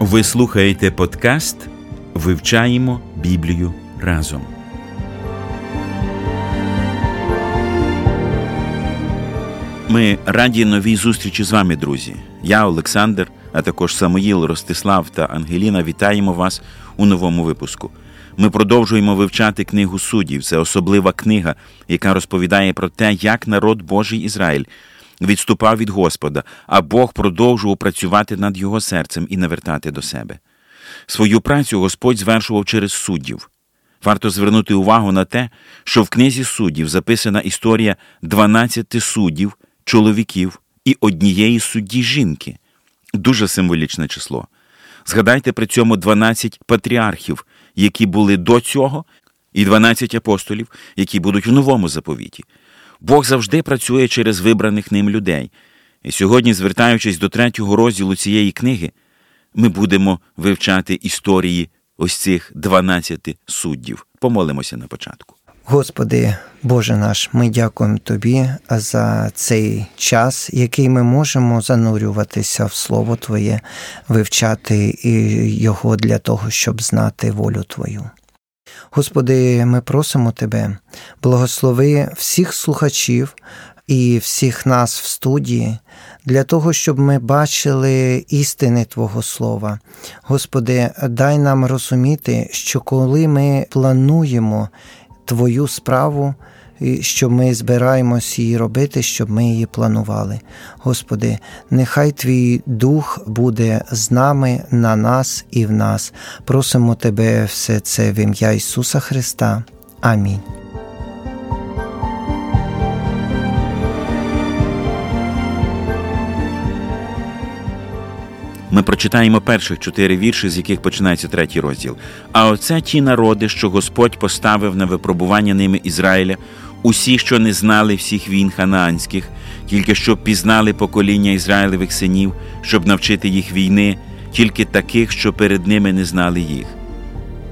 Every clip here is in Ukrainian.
Ви слухаєте подкаст Вивчаємо Біблію разом. Ми раді новій зустрічі з вами, друзі. Я, Олександр, а також Самоїл, Ростислав та Ангеліна вітаємо вас у новому випуску. Ми продовжуємо вивчати книгу суддів. Це особлива книга, яка розповідає про те, як народ Божий Ізраїль відступав від Господа, а Бог продовжував працювати над його серцем і навертати до себе. Свою працю Господь звершував через суддів. Варто звернути увагу на те, що в книзі суддів записана історія 12 суддів, чоловіків і однієї судді жінки. Дуже символічне число. Згадайте при цьому 12 патріархів, які були до цього, і 12 апостолів, які будуть в новому заповіті. Бог завжди працює через вибраних ним людей. І сьогодні, звертаючись до третього розділу цієї книги, ми будемо вивчати історії ось цих 12 суддів. Помолимося на початку. Господи, Боже наш, ми дякуємо Тобі за цей час, який ми можемо занурюватися в Слово Твоє, вивчати його для того, щоб знати волю Твою. Господи, ми просимо Тебе, благослови всіх слухачів і всіх нас в студії для того, щоб ми бачили істини Твого Слова. Господи, дай нам розуміти, що коли ми плануємо Твою справу, що ми збираємось її робити, щоб ми її планували. Господи, нехай Твій Дух буде з нами, на нас і в нас. Просимо Тебе все це в ім'я Ісуса Христа. Амінь. Ми прочитаємо перших чотири вірші, з яких починається третій розділ. А оце ті народи, що Господь поставив на випробування ними Ізраїля усі, що не знали всіх війн ханаанських, тільки щоб пізнали покоління Ізраїлевих синів, щоб навчити їх війни, тільки таких, що перед ними не знали їх.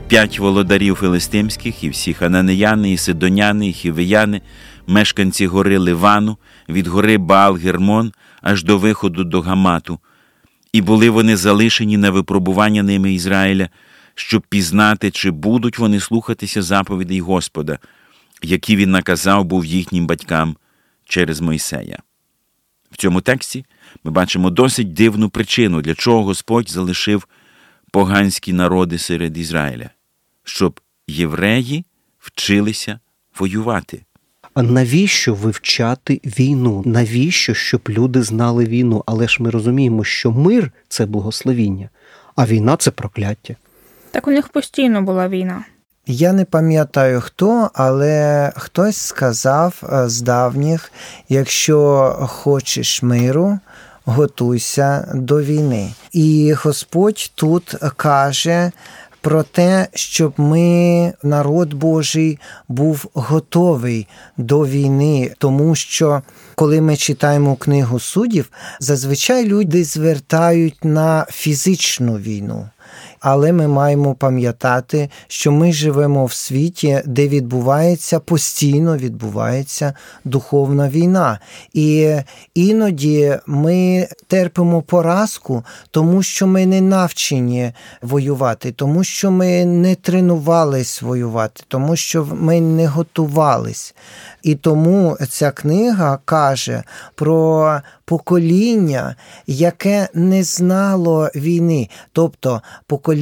П'ять володарів филистимських, і всі хананеяни, і сидоняни, і хівияни, мешканці гори Ливану, від гори Баал Гермон аж до виходу до Гамату, і були вони залишені на випробування ними Ізраїля, щоб пізнати, чи будуть вони слухатися заповідей Господа які він наказав був їхнім батькам через Мойсея. В цьому тексті ми бачимо досить дивну причину, для чого Господь залишив поганські народи серед Ізраїля, щоб євреї вчилися воювати. А навіщо вивчати війну? Навіщо, щоб люди знали війну? Але ж ми розуміємо, що мир це благословіння, а війна це прокляття. Так у них постійно була війна. Я не пам'ятаю хто, але хтось сказав е, з давніх: якщо хочеш миру, готуйся до війни. І Господь тут каже. Про те, щоб ми, народ Божий, був готовий до війни, тому що коли ми читаємо книгу суддів, зазвичай люди звертають на фізичну війну але ми маємо пам'ятати, що ми живемо в світі, де відбувається постійно відбувається духовна війна. І іноді ми терпимо поразку, тому що ми не навчені воювати, тому що ми не тренувались воювати, тому що ми не готувались. І тому ця книга каже про покоління, яке не знало війни, тобто покоління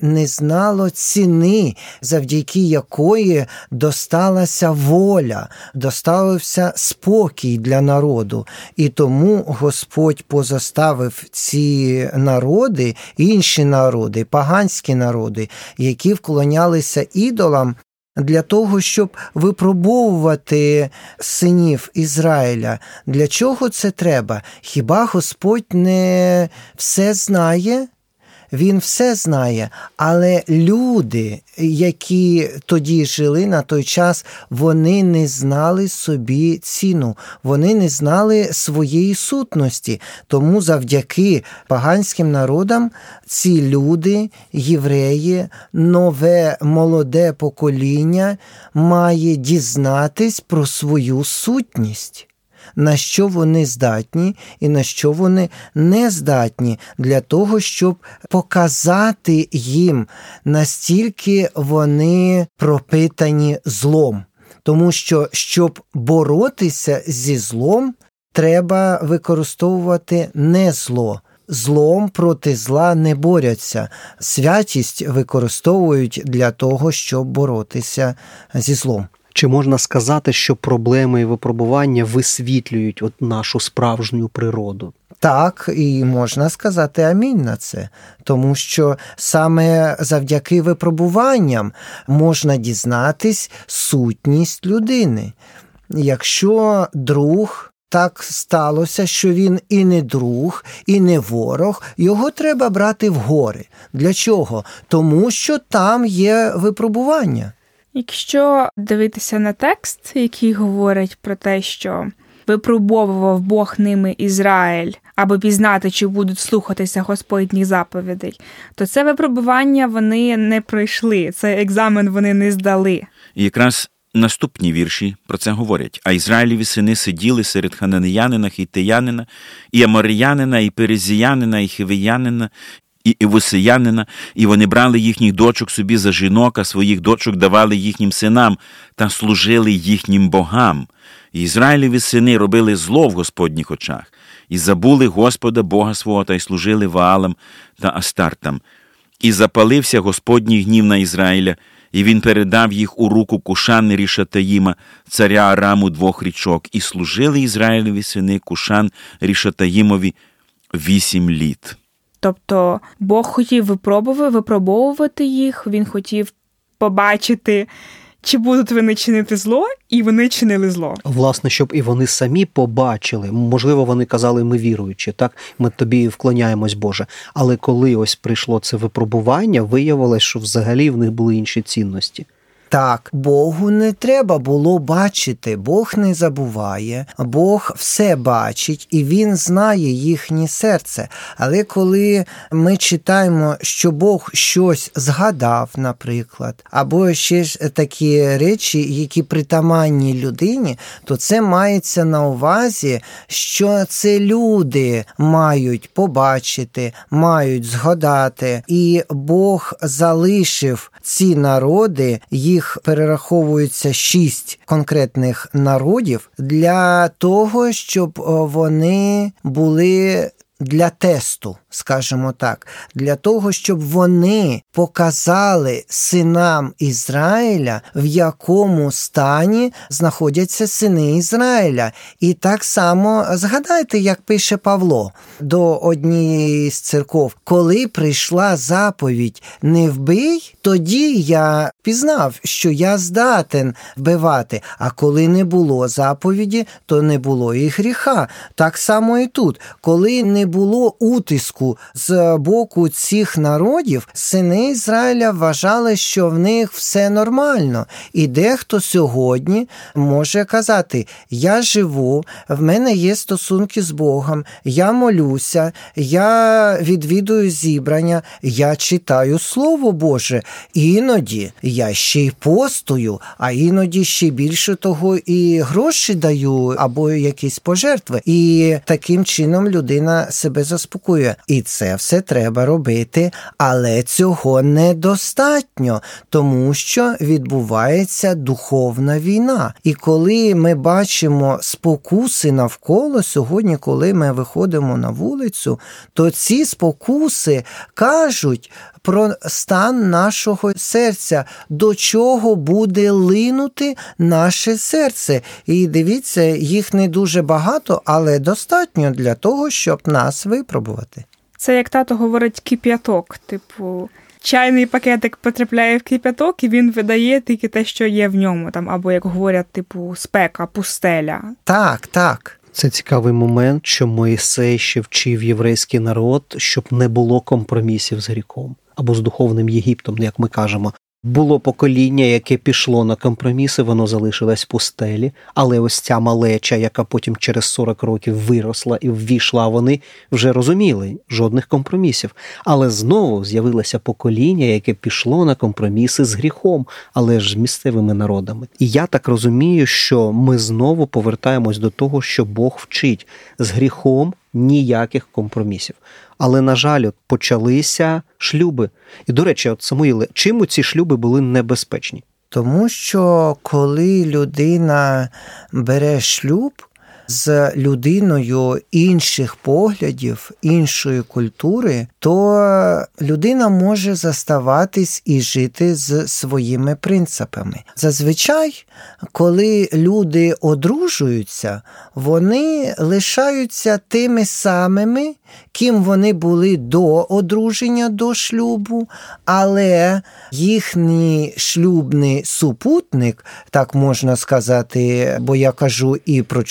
не знало ціни, завдяки якої досталася воля, доставився спокій для народу. І тому Господь позаставив ці народи, інші народи, поганські народи, які вклонялися ідолам. Для того, щоб випробовувати синів Ізраїля, для чого це треба? Хіба Господь не все знає? Він все знає, але люди, які тоді жили на той час, вони не знали собі ціну, вони не знали своєї сутності. Тому завдяки паганським народам ці люди, євреї, нове молоде покоління має дізнатись про свою сутність на що вони здатні і на що вони не здатні, для того, щоб показати їм, настільки вони пропитані злом. Тому що, щоб боротися зі злом, треба використовувати не зло. Злом проти зла не борються. Святість використовують для того, щоб боротися зі злом. Чи можна сказати, що проблеми і випробування висвітлюють от нашу справжню природу? Так, і можна сказати амінь на це, тому що саме завдяки випробуванням можна дізнатись сутність людини. Якщо друг. Так сталося, що він і не друг, і не ворог, його треба брати в гори. Для чого? Тому що там є випробування. Якщо дивитися на текст, який говорить про те, що випробовував Бог ними Ізраїль, аби пізнати, чи будуть слухатися Господніх заповідей, то це випробування вони не пройшли. Цей екзамен вони не здали. Якраз наступні вірші про це говорять. А Ізраїліві сини сиділи серед хананеянина, хітеянина, і аморіянина, і перезіянина, і хивиянина, і Івусиянина, і вони брали їхніх дочок собі за жінок, а своїх дочок давали їхнім синам та служили їхнім богам. І Ізраїлеві сини робили зло в Господніх очах, і забули Господа Бога свого та й служили Ваалам та Астартам. І запалився Господній гнів на Ізраїля, і він передав їх у руку Кушан Рішатаїма, царя Араму двох річок, і служили Ізраїлеві сини Кушан Рішатаїмові вісім літ. Тобто Бог хотів випробувати, випробовувати їх, він хотів побачити, чи будуть вони чинити зло, і вони чинили зло. Власне, щоб і вони самі побачили. Можливо, вони казали, ми віруючи, так ми тобі вклоняємось, Боже. Але коли ось прийшло це випробування, виявилось, що взагалі в них були інші цінності. Так, Богу не треба було бачити, Бог не забуває, Бог все бачить і Він знає їхнє серце. Але коли ми читаємо, що Бог щось згадав, наприклад, або ще ж такі речі, які притаманні людині, то це мається на увазі, що це люди мають побачити, мають згадати, і Бог залишив ці народи їх їх перераховується шість конкретних народів для того, щоб вони були для тесту, скажімо так, для того, щоб вони показали синам Ізраїля, в якому стані знаходяться сини Ізраїля. І так само згадайте, як пише Павло до однієї з церков, коли прийшла заповідь не вбий, тоді я пізнав, що я здатен вбивати. А коли не було заповіді, то не було і гріха. Так само і тут, коли не було утиску з боку цих народів, сини Ізраїля вважали, що в них все нормально. І дехто сьогодні може казати: Я живу, в мене є стосунки з Богом, я молюся, я відвідую зібрання, я читаю Слово Боже. Іноді я ще й постую, а іноді ще більше того і гроші даю або якісь пожертви. І таким чином людина себе заспокоює. І це все треба робити, але цього недостатньо, тому що відбувається духовна війна. І коли ми бачимо спокуси навколо сьогодні, коли ми виходимо на вулицю, то ці спокуси кажуть про стан нашого серця, до чого буде линути наше серце. І дивіться, їх не дуже багато, але достатньо для того, щоб нас випробувати. Це як тато говорить кип'яток, типу. чайний пакетик потрапляє в кипяток, і він видає тільки те, що є в ньому, там, або як говорять, типу, спека, пустеля. Так, так. Це цікавий момент, що Моїсей ще вчив єврейський народ, щоб не було компромісів з гріком або з духовним Єгиптом, як ми кажемо. Було покоління, яке пішло на компроміси, воно залишилось в пустелі, але ось ця малеча, яка потім через 40 років виросла і ввійшла, вони вже розуміли жодних компромісів. Але знову з'явилося покоління, яке пішло на компроміси з гріхом, але ж з місцевими народами. І я так розумію, що ми знову повертаємось до того, що Бог вчить з гріхом ніяких компромісів. Але, на жаль, от почалися шлюби. І, до речі, от Самуїле, чим ці шлюби були небезпечні? Тому що коли людина бере шлюб з людиною інших поглядів, іншої культури, то людина може заставатись і жити з своїми принципами. Зазвичай, коли люди одружуються, вони лишаються тими самими, ким вони були до одруження, до шлюбу, але їхній шлюбний супутник, так можна сказати, бо я кажу і про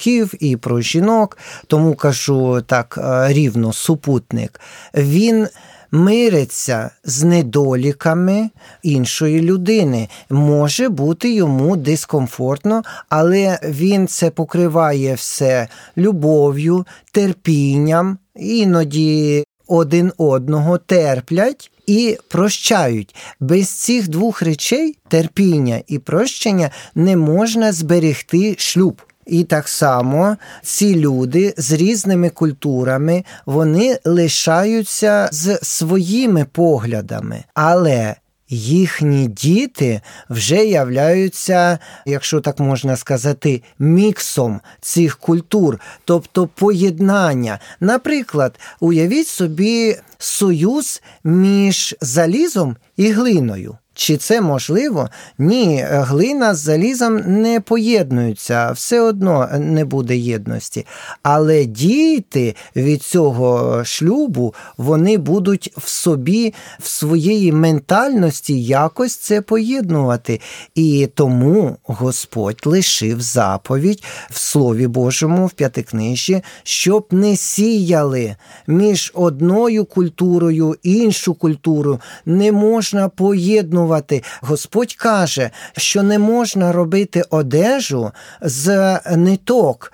чоловіків, і про жінок, тому кажу так е, рівно супутник, він. Мириться з недоліками іншої людини. Може бути йому дискомфортно, але він це покриває все любов'ю, терпінням, іноді один одного терплять і прощають. Без цих двох речей терпіння і прощення не можна зберегти шлюб. І так само ці люди з різними культурами вони лишаються з своїми поглядами, але їхні діти вже являються, якщо так можна сказати, міксом цих культур, тобто поєднання. Наприклад, уявіть собі союз між залізом і глиною. Чи це можливо? Ні, глина з залізом не поєднуються, все одно не буде єдності. Але діти від цього шлюбу вони будуть в собі, в своєї ментальності якось це поєднувати. І тому Господь лишив заповідь в Слові Божому, в п'ятикнижі, щоб не сіяли між одною культурою іншу культуру, не можна поєднувати порівнювати. Господь каже, що не можна робити одежу з ниток.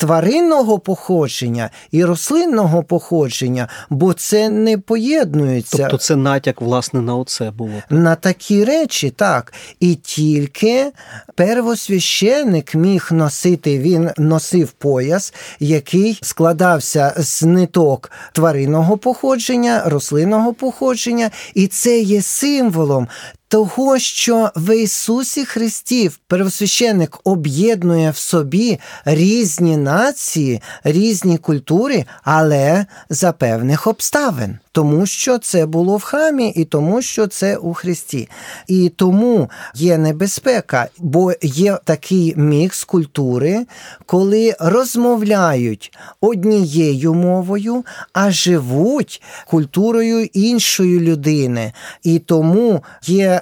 Тваринного походження і рослинного походження, бо це не поєднується. Тобто це натяк, власне, на оце було. На такі речі, так. І тільки первосвященик міг носити, він носив пояс, який складався з ниток тваринного походження, рослинного походження, і це є символом того, що в Ісусі Христі первосвященник об'єднує в собі різні нації, різні культури, але за певних обставин, тому що це було в храмі, і тому, що це у Христі. І тому є небезпека, бо є такий мікс культури, коли розмовляють однією мовою, а живуть культурою іншої людини. І тому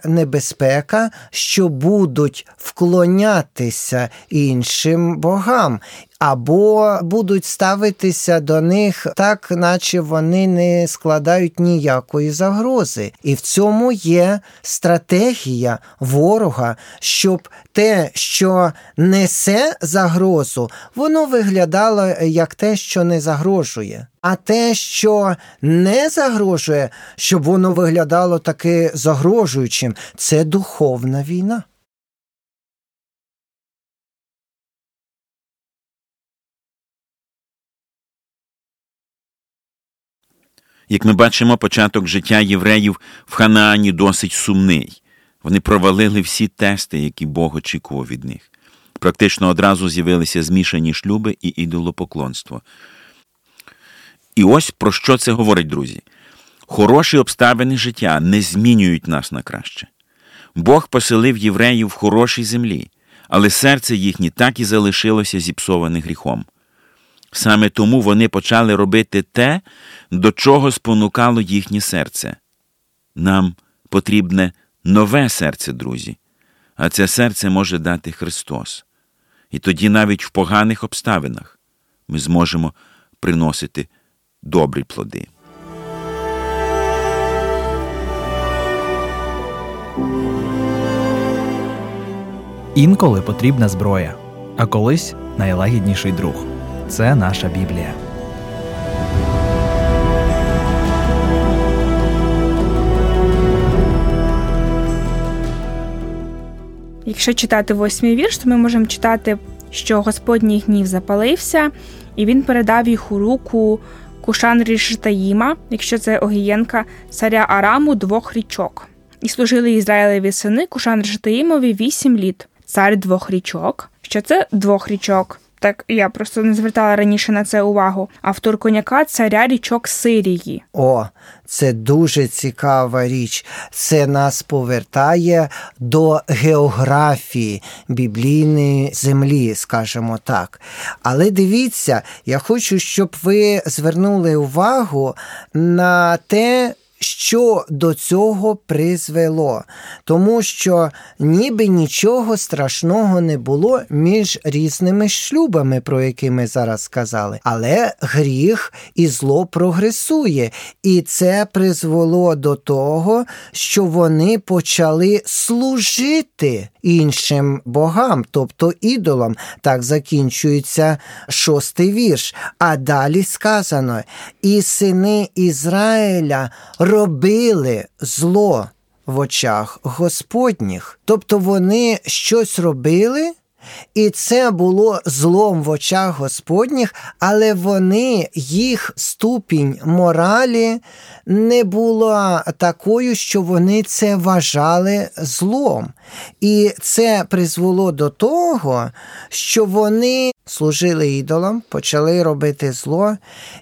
небезпека, що будуть вклонятися іншим богам. Або будуть ставитися до них так, наче вони не складають ніякої загрози. І в цьому є стратегія ворога, щоб те, що несе загрозу, воно виглядало як те, що не загрожує. А те, що не загрожує, щоб воно виглядало таки загрожуючим, це духовна війна. Як ми бачимо, початок життя євреїв в Ханаані досить сумний. Вони провалили всі тести, які Бог очікував від них. Практично одразу з'явилися змішані шлюби і ідолопоклонство. І ось про що це говорить, друзі. Хороші обставини життя не змінюють нас на краще. Бог поселив євреїв в хорошій землі, але серце їхнє так і залишилося зіпсоване гріхом. Саме тому вони почали робити те, до чого спонукало їхнє серце Нам потрібне нове серце, друзі, а це серце може дати Христос. І тоді навіть в поганих обставинах ми зможемо приносити добрі плоди. Інколи потрібна зброя, а колись найлагідніший друг. Це наша Біблія. Якщо читати восьмий вірш, то ми можемо читати, що Господній гнів запалився, і він передав їх у руку Кушан Рішитаїма, якщо це Огієнка, царя Араму двох річок. І служили Ізраїлеві сини Кушан Рішитаїмові вісім літ. Цар двох річок. Що це двох річок? Так я просто не звертала раніше на це увагу. Автор коняка царя річок Сирії. О, це дуже цікава річ. Це нас повертає до географії біблійної землі, скажімо так. Але дивіться, я хочу, щоб ви звернули увагу на те, що до цього призвело, тому що ніби нічого страшного не було між різними шлюбами, про які ми зараз сказали. Але гріх і зло прогресує, і це призвело до того, що вони почали служити іншим богам, тобто ідолам. Так закінчується шостий вірш. А далі сказано: і сини Ізраїля робили зло в очах Господніх. Тобто вони щось робили. І це було злом в очах Господніх, але вони, їх ступінь моралі не була такою, що вони це вважали злом. І це призвело до того, що вони служили ідолам, почали робити зло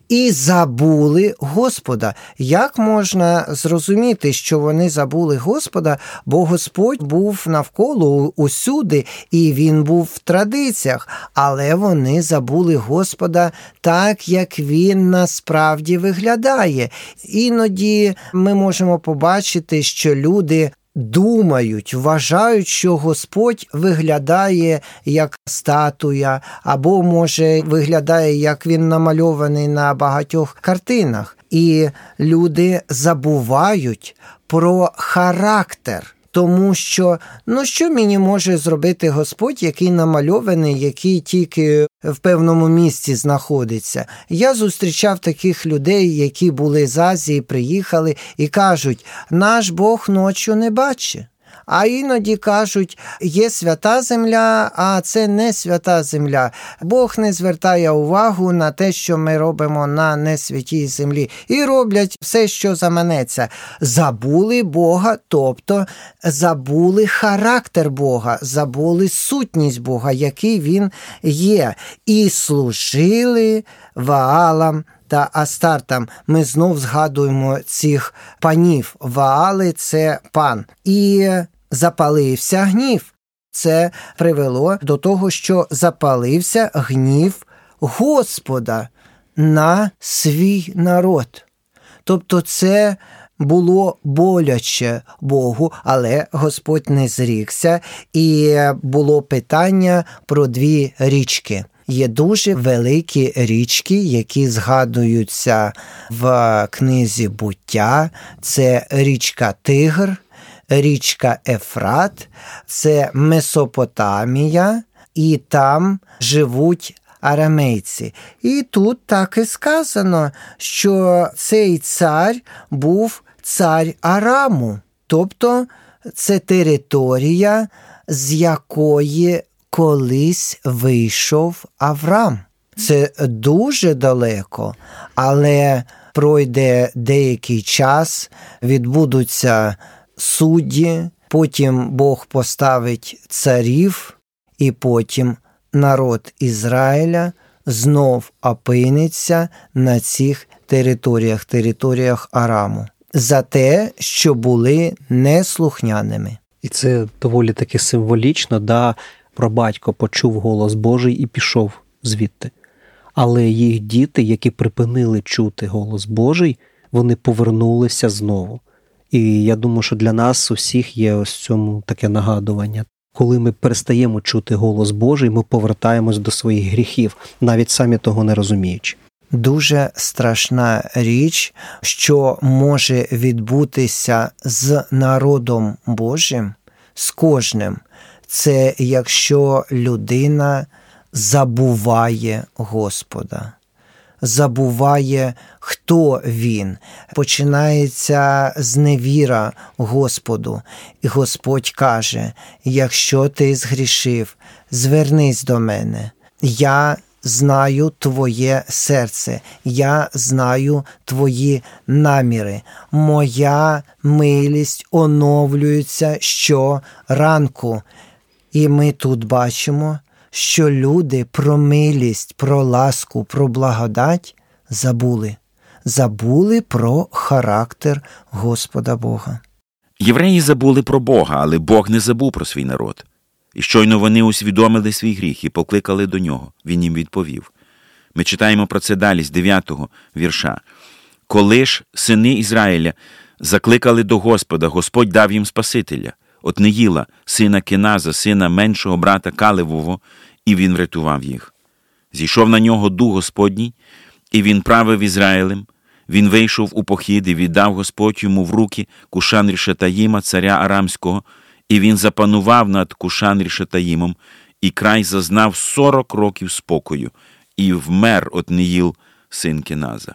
і забули Господа. Як можна зрозуміти, що вони забули Господа, бо Господь був навколо усюди, і він був в традиціях, але вони забули Господа так, як він насправді виглядає. Іноді ми можемо побачити, що люди думають, вважають, що Господь виглядає як статуя, або, може, виглядає, як він намальований на багатьох картинах. І люди забувають про характер. Тому що ну що мені може зробити Господь, який намальований, який тільки в певному місці знаходиться? Я зустрічав таких людей, які були з Азії, приїхали і кажуть: наш Бог ночі не бачить. А іноді кажуть, є свята земля, а це не свята земля. Бог не звертає увагу на те, що ми робимо на несвятій землі, і роблять все, що заманеться. Забули Бога, тобто забули характер Бога, забули сутність Бога, який він є, і служили Ваалам. Та Астартам ми знов згадуємо цих панів. Ваали це пан. І запалився гнів. Це привело до того, що запалився гнів Господа на свій народ. Тобто це було боляче Богу, але Господь не зрікся, і було питання про дві річки. Є дуже великі річки, які згадуються в книзі буття. Це річка Тигр, річка Ефрат, це Месопотамія, і там живуть арамейці. І тут так і сказано, що цей цар був цар Араму, тобто це територія, з якої колись вийшов Авраам. Це дуже далеко, але пройде деякий час, відбудуться судді, потім Бог поставить царів, і потім народ Ізраїля знов опиниться на цих територіях, територіях Араму, за те, що були неслухняними. І це доволі таки символічно, да, прабатько почув голос Божий і пішов звідти. Але їх діти, які припинили чути голос Божий, вони повернулися знову. І я думаю, що для нас усіх є ось цьому таке нагадування. Коли ми перестаємо чути голос Божий, ми повертаємось до своїх гріхів, навіть самі того не розуміючи. Дуже страшна річ, що може відбутися з народом Божим, з кожним, це якщо людина забуває Господа забуває, хто він. Починається зневіра Господу, і Господь каже: якщо ти згрішив, звернись до мене. Я знаю твоє серце, я знаю твої наміри. Моя милість оновлюється щоранку. І ми тут бачимо, що люди про милість, про ласку, про благодать забули, забули про характер Господа Бога. Євреї забули про Бога, але Бог не забув про свій народ. І щойно вони усвідомили свій гріх і покликали до нього. Він їм відповів. Ми читаємо про це далі з 9-го вірша. Коли ж сини Ізраїля закликали до Господа, Господь дав їм Спасителя, от Неїла, сина Кеназа, сина меншого брата Калевого, і він врятував їх. Зійшов на нього дух Господній, і він правив Ізраїлем. Він вийшов у похід і віддав Господь йому в руки Кушан Рішатаїма, царя Арамського, і він запанував над Кушан Рішатаїмом, і край зазнав сорок років спокою, і вмер от Неїл, син Кеназа.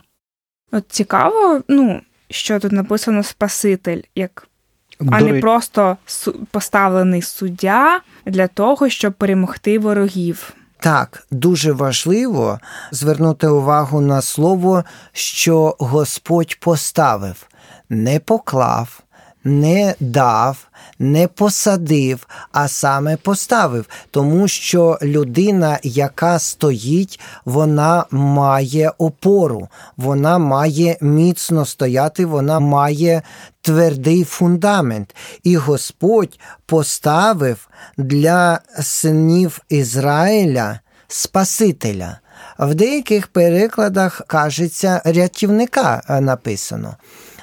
От цікаво, ну, що тут написано Спаситель, як а не просто поставлений суддя для того, щоб перемогти ворогів. Так, дуже важливо звернути увагу на слово, що Господь поставив, не поклав, не дав, не посадив, а саме поставив, тому що людина, яка стоїть, вона має опору, вона має міцно стояти, вона має твердий фундамент. І Господь поставив для синів Ізраїля Спасителя. В деяких перекладах кажеться рятівника е, написано.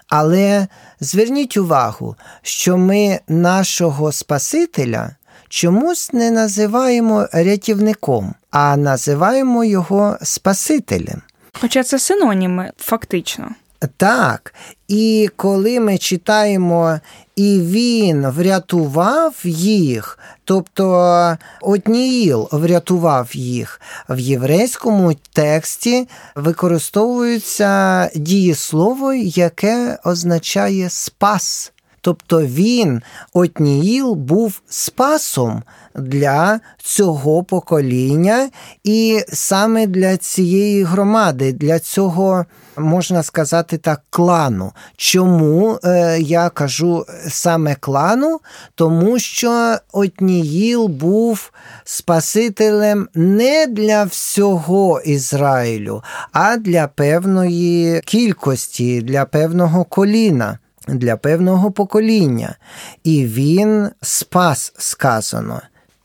Але зверніть увагу, що ми нашого Спасителя чомусь не називаємо рятівником, а називаємо його Спасителем. Хоча це синоніми, фактично. Так, і коли ми читаємо, і він врятував їх, тобто Отніїл врятував їх, в єврейському тексті використовується дієслово, яке означає спас. Тобто він, Отніїл, був спасом для цього покоління і саме для цієї громади, для цього, можна сказати так, клану. Чому е, я кажу саме клану? Тому що Отніїл був спасителем не для всього Ізраїлю, а для певної кількості, для певного коліна для певного покоління, і він спас сказано.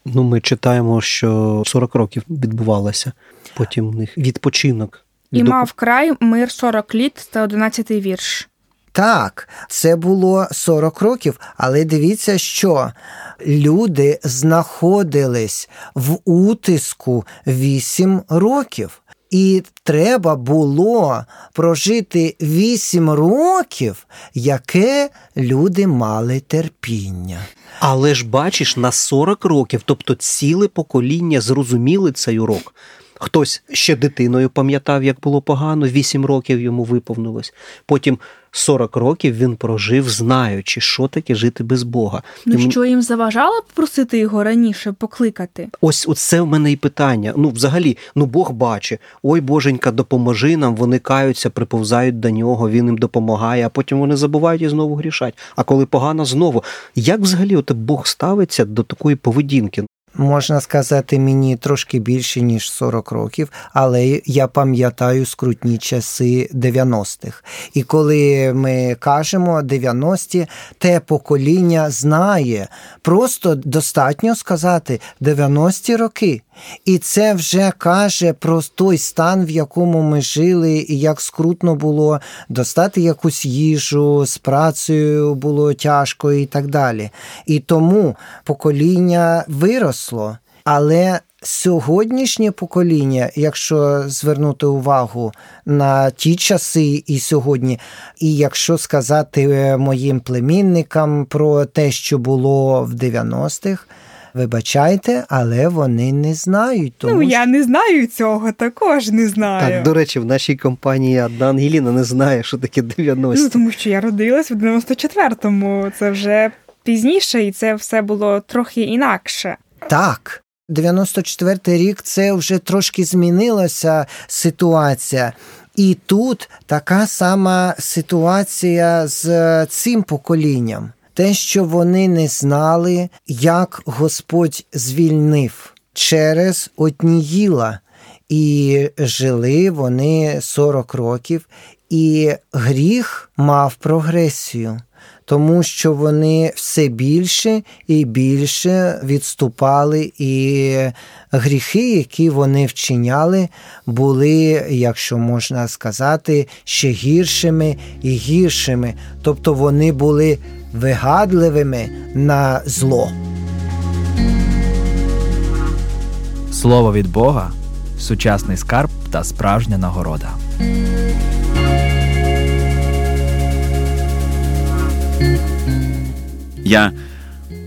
ну, ми читаємо, що 40 років відбувалося. Потім у них відпочинок. І Від мав край мир 40 літ та 11 вірш. Так, це було 40 років, але дивіться, що люди знаходились в утиску 8 років. І треба було прожити вісім років, яке люди мали терпіння. Але ж бачиш, на 40 років, тобто ціле покоління зрозуміли цей урок. Хтось ще дитиною пам'ятав, як було погано, 8 років йому виповнилось. Потім 40 років він прожив, знаючи, що таке жити без Бога. Ну І що їм заважало попросити його раніше покликати? Ось оце в мене і питання. Ну, взагалі, ну Бог бачить, ой Боженька, допоможи нам, вони каються, приповзають до нього, він їм допомагає, а потім вони забувають і знову грішать. А коли погано знову. Як взагалі от Бог ставиться до такої поведінки? Можна сказати, мені трошки більше, ніж 40 років, але я пам'ятаю скрутні часи 90-х. І коли ми кажемо 90-ті, те покоління знає. Просто достатньо сказати 90-ті роки. І це вже каже про той стан, в якому ми жили, і як скрутно було достати якусь їжу, з працею було тяжко і так далі. І тому покоління виросло, але сьогоднішнє покоління, якщо звернути увагу на ті часи і сьогодні, і якщо сказати моїм племінникам про те, що було в 90-х, Вибачайте, але вони не знають. Тому ну, я не знаю цього, також не знаю. Так, до речі, в нашій компанії одна Ангеліна не знає, що таке 90 Ну, тому що я родилась в 94-му. Це вже пізніше, і це все було трохи інакше. Так. 94-й рік це вже трошки змінилася ситуація. І тут така сама ситуація з цим поколінням те, що вони не знали, як Господь звільнив через Отніїла. І жили вони 40 років, і гріх мав прогресію, тому що вони все більше і більше відступали, і гріхи, які вони вчиняли, були, якщо можна сказати, ще гіршими і гіршими. Тобто вони були вигадливими на зло. Слово від Бога сучасний скарб та справжня нагорода. Я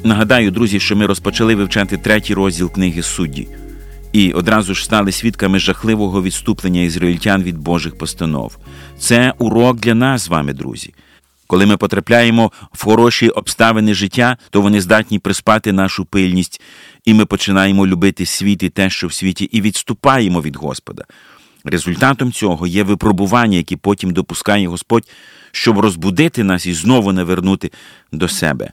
нагадаю, друзі, що ми розпочали вивчати третій розділ книги судді, і одразу ж стали свідками жахливого відступлення ізраїльтян від Божих постанов. Це урок для нас з вами, друзі. Коли ми потрапляємо в хороші обставини життя, то вони здатні приспати нашу пильність, і ми починаємо любити світ і те, що в світі, і відступаємо від Господа. Результатом цього є випробування, які потім допускає Господь, щоб розбудити нас і знову навернути до себе.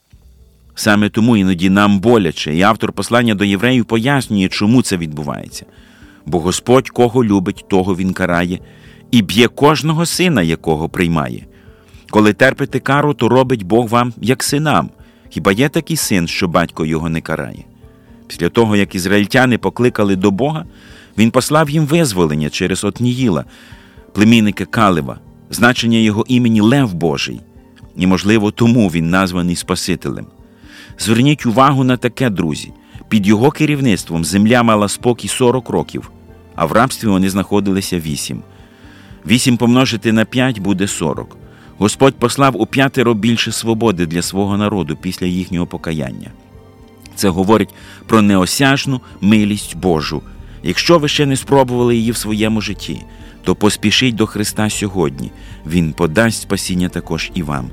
Саме тому іноді нам боляче, і автор послання до євреїв пояснює, чому це відбувається. Бо Господь кого любить, того Він карає, і б'є кожного сина, якого приймає. Коли терпите кару, то робить Бог вам як синам. Хіба є такий син, що батько його не карає? Після того, як ізраїльтяни покликали до Бога, він послав їм визволення через Отніїла, племінника Калева, значення його імені Лев Божий, і, можливо, тому він названий Спасителем. Зверніть увагу на таке, друзі. Під його керівництвом земля мала спокій 40 років, а в рабстві вони знаходилися 8. 8 помножити на 5 буде 40. Господь послав у п'ятеро більше свободи для свого народу після їхнього покаяння. Це говорить про неосяжну милість Божу. Якщо ви ще не спробували її в своєму житті, то поспішіть до Христа сьогодні. Він подасть спасіння також і вам.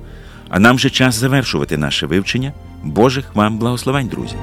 А нам вже час завершувати наше вивчення. Божих вам благословень, друзі!